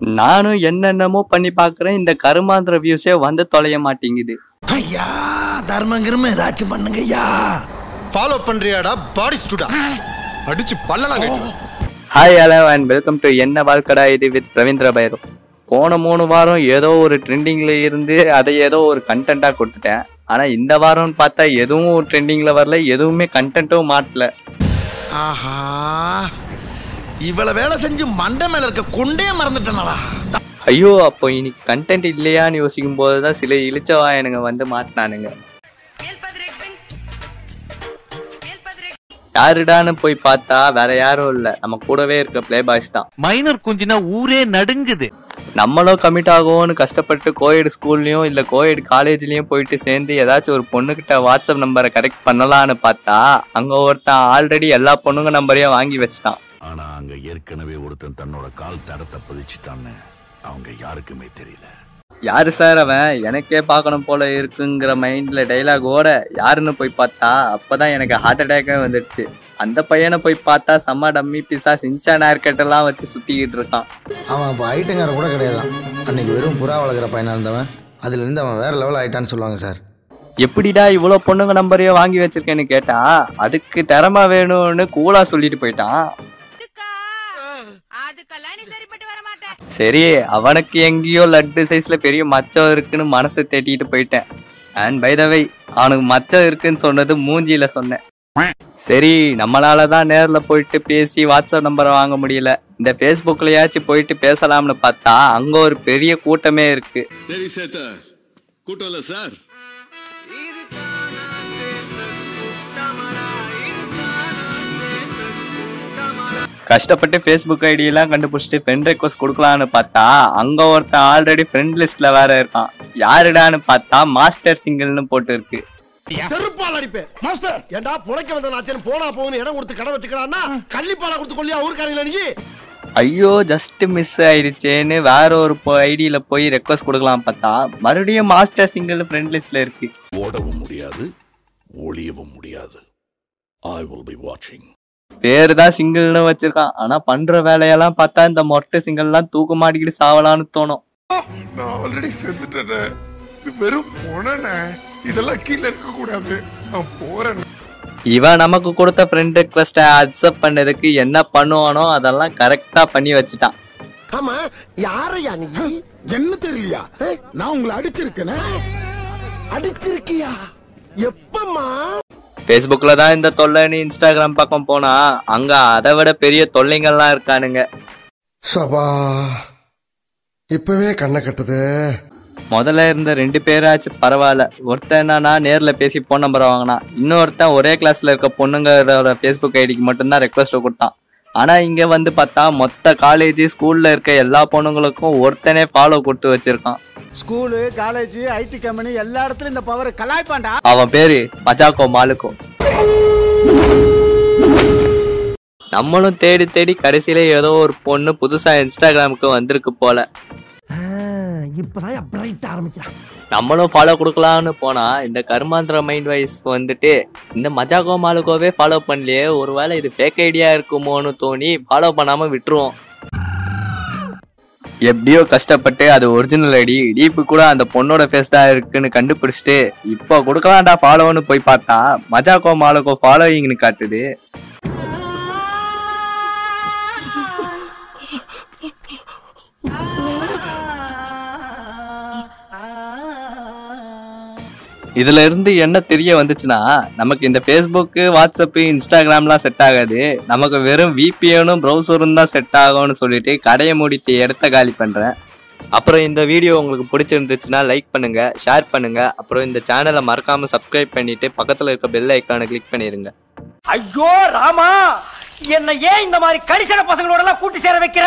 நானும் என்னென்னமோ பண்ணி பார்க்கறேன். இந்த கருமாந்திர வியூஸே வந்து தொலைய மாட்டேங்குது. ஐயா தர்மம் கிரும ஏதாச்சும் பண்ணுங்க ஐயா. ஃபாலோ பண்றியாடா பாடி ஸ்டூடா அடிச்சு பல்லலாம் கட்டி hi hello and welcome to என்ன வாழ்க்கடா இது வித் ரவீந்திர பைரவ். போன மூணு வாரம் ஏதோ ஒரு ட்ரெண்டிங்ல இருந்து அதை ஏதோ ஒரு கண்டென்ட்டா கொடுத்துட்டேன். ஆனா இந்த வாரம்னு பார்த்தா எதுவும் ட்ரெண்டிங்ல வரல எதுவுமே கண்டென்ட்டும் மாட்டல. ஆஹா. இவ்வளவு வேலை செஞ்சு மண்டை மேல இருக்க கொண்டே மறந்துட்டேனடா. ஐயோ அப்போ இன்னைக்கு கண்டென்ட் இல்லையான்னு யோசிக்கும் போது தான் சில இழிச்சவாயனுங்க வந்து மாட்டினானுங்க. யாருடான்னு போய் பார்த்தா வேற யாரும் இல்ல. நம்ம கூடவே இருக்க பிளே பாய்ஸ் தான். மைனர் குஞ்சினா ஊரே நடுங்குது. நம்மளும் கமிட் ஆகும்னு கஷ்டப்பட்டு கோயட் ஸ்கூல்லையும் இல்ல கோயட் காலேஜ்லயும் போயிட்டு சேர்ந்து ஏதாச்சும் ஒரு பொண்ணுகிட்ட வாட்ஸ்அப் நம்பரை கரெக்ட் பண்ணலான்னு பார்த்தா அங்க ஒருத்தன் ஆல்ரெடி எல்லா பொண்ணுங்க நம்பரையும் வாங்கி வச்சுட்டான். ஆனா அங்க ஏற்கனவே ஒருத்தன் தன்னோட கால் தடத்தை பதிச்சுட்டான்னு அவங்க யாருக்குமே தெரியல. யாரு சார் அவன்? எனக்கே பார்க்கணும் போல இருக்குங்கிற மைண்ட்ல டைலாக் ஓட யாருன்னு போய் பார்த்தா அப்பதான் எனக்கு ஹார்ட் அட்டாக்கே வந்துடுச்சு. அந்த பையனை போய் பார்த்தா செம்ம டம்மி பிசா சின்சான் ஹேர்கட் எல்லாம் வச்சு சுத்திக்கிட்டு இருக்கான். அவன் இப்போ ஐட்டங்கார கூட கிடையாதான். அன்னைக்கு வெறும் புறா வளர்க்குற பையனா இருந்தவன். அதுல இருந்து அவன் வேற லெவல் ஆயிட்டான்னு சொல்லுவாங்க சார். எப்படிடா இவ்வளோ பொண்ணுங்க நம்பரையோ வாங்கி வச்சிருக்கேன்னு கேட்டா அதுக்கு திறமை வேணும்னு கூலா சொல்லிட்டு போயிட்டான். சரி அவனுக்கு எங்கேயோ லட்டு சைஸ்ல பெரிய மச்சம் இருக்குன்னு மனசை தேட்டிட்டு போயிட்டேன். அண்ட் பை த வை அவனுக்கு மச்சம் இருக்குன்னு சொன்னது மூஞ்சியில சொன்னேன். சரி நம்மளால தான் நேர்ல போயிட்டு பேசி வாட்ஸ்அப் நம்பரை வாங்க முடியல. இந்த ஃபேஸ்புக்லயாச்சும் போயிட்டு பேசலாம்னு பார்த்தா அங்க ஒரு பெரிய கூட்டமே இருக்கு. சரி சேத்த கூட்டம் இல்ல சார். கஷ்டப்பட்டு ஃபேஸ்புக் ஐடி எல்லாம் கண்டுபிடிச்சிட்டு ஃப்ரெண்ட் ரெக்வஸ்ட் கொடுக்கலான்னு பார்த்தா அங்க ஒருத்தன் ஆல்ரெடி ஃப்ரெண்ட் லிஸ்ட்ல வேற இருக்கான். யாருடான்னு பார்த்தா மாஸ்டர் சிங்கிள்னு போட்டு இருக்கு செருப்பால் அடிப்பேன் மாஸ்டர் ஏண்டா புழைக்க வந்த நாச்சன் போனா போகுன்னு இடம் கொடுத்து கடை வச்சுக்கிறான்னா கள்ளிப்பாலா கொடுத்து கொள்ளியா ஊருக்காரங்களா நீ? ஐயோ ஜஸ்ட் மிஸ் ஆயிடுச்சேன்னு வேற ஒரு ஐடியில போய் ரெக்வஸ்ட் கொடுக்கலாம் பார்த்தா மறுபடியும் மாஸ்டர் சிங்கிள் ஃப்ரெண்ட் லிஸ்ட்ல இருக்கு. ஓடவும் முடியாது ஒளியவும் முடியாது. ஐ வில் பி வாட்சிங் பேரு தான் சிங்கிள்னு வச்சிருக்கான். ஆனா பண்ற வேலையெல்லாம் பார்த்தா இந்த மொட்டை சிங்கிள்லாம் தூக்க மாட்டிக்கிட்டு சாவலான்னு தோணும். நான் ஆல்ரெடி செத்துட்டேனே. இது வெறும் பொணனே இதெல்லாம் கீழே இருக்க கூடாது நான் போறேன். இவன் நமக்கு கொடுத்த ஃப்ரெண்ட் ரெக்வஸ்ட அக்செப்ட் பண்ணதுக்கு என்ன பண்ணுவானோ அதெல்லாம் கரெக்டா பண்ணி வச்சுட்டான். ஆமா யாரையா நீ? என்ன தெரியலையா? நான் உங்களை அடிச்சிருக்கேனே. அடிச்சிருக்கியா? எப்பம்மா? ஃபேஸ்புக்ல தான் இந்த தொல்லைன்னு இன்ஸ்டாகிராம் பக்கம் போனா அங்க அதை விட பெரிய தொல்லைங்கள்லாம் இருக்கானுங்க. சபா இப்பவே கண்ணை கட்டுது. முதல்ல இருந்த ரெண்டு பேராச்சும் பரவாயில்ல. ஒருத்தன் என்னன்னா நேர்ல பேசி ஃபோன் நம்பரை வாங்கினான் இன்னொருத்தன் ஒரே கிளாஸ்ல இருக்க பொண்ணுங்களோட ஃபேஸ்புக் ஐடிக்கு மட்டும்தான் ரெக்வஸ்ட் கொடுத்தான். ஆனா இங்க வந்து பார்த்தா மொத்த காலேஜ் ஸ்கூல்ல இருக்க எல்லா பொண்ணுங்களுக்கும் ஒருத்தனே ஃபாலோ கொடுத்து வச்சிருக்கான். ஸ்கூலு காலேஜ் ஐடி கம்பெனி எல்லா இடத்துலயும் இந்த பவர் கலாய்ப்பாண்டா அவன் பேரு மஜாக்கோ மாலுக்கோ. நம்மளும் தேடி தேடி கடைசியில ஏதோ ஒரு பொண்ணு புதுசா இன்ஸ்டாகிராமுக்கு வந்திருக்கு போல. இப்பதான் பிரைட் ஆரம்பிக்கிறான். நம்மளும் ஃபாலோ கொடுக்கலாம்னு போனா இந்த கர்மாந்திர மைண்ட் வைஸ் வந்துட்டு இந்த மஜாகோ மாலுகோவே ஃபாலோ பண்ணலையே ஒருவேளை இது ஃபேக் ஐடியா இருக்குமோன்னு தோணி ஃபாலோ பண்ணாம விட்டுருவோம். எப்படியோ கஷ்டப்பட்டு அது ஒரிஜினல் ஐடி. டீப்பு கூட அந்த பொண்ணோட ஃபேஸ் தான் இருக்குன்னு கண்டுபிடிச்சிட்டு இப்போ கொடுக்கலாம்டா ஃபாலோன்னு போய் பார்த்தா மஜாக்கோ மாலக்கோ ஃபாலோயிங்னு காட்டுது. இதுல இருந்து என்ன தெரிய வந்துச்சுன்னா நமக்கு இந்த ஃபேஸ்புக்கு வாட்ஸ்அப்பு இன்ஸ்டாகிராம்லாம் செட் ஆகாது. நமக்கு வெறும் விபிஎனும் ப்ரௌசரும் தான் செட் ஆகும்னு சொல்லிட்டு கடையை முடித்து இடத்த காலி பண்றேன். அப்புறம் இந்த வீடியோ உங்களுக்கு பிடிச்சிருந்துச்சுன்னா லைக் பண்ணுங்க ஷேர் பண்ணுங்க. அப்புறம் இந்த சேனலை மறக்காம சப்ஸ்கிரைப் பண்ணிட்டு பக்கத்துல இருக்க பெல் ஐக்கானை கிளிக் பண்ணிருங்க. ஐயோ ராமா! என்ன ஏன் இந்த மாதிரி கரிசன பசங்களோட எல்லாம் கூட்டி சேர வைக்கிற?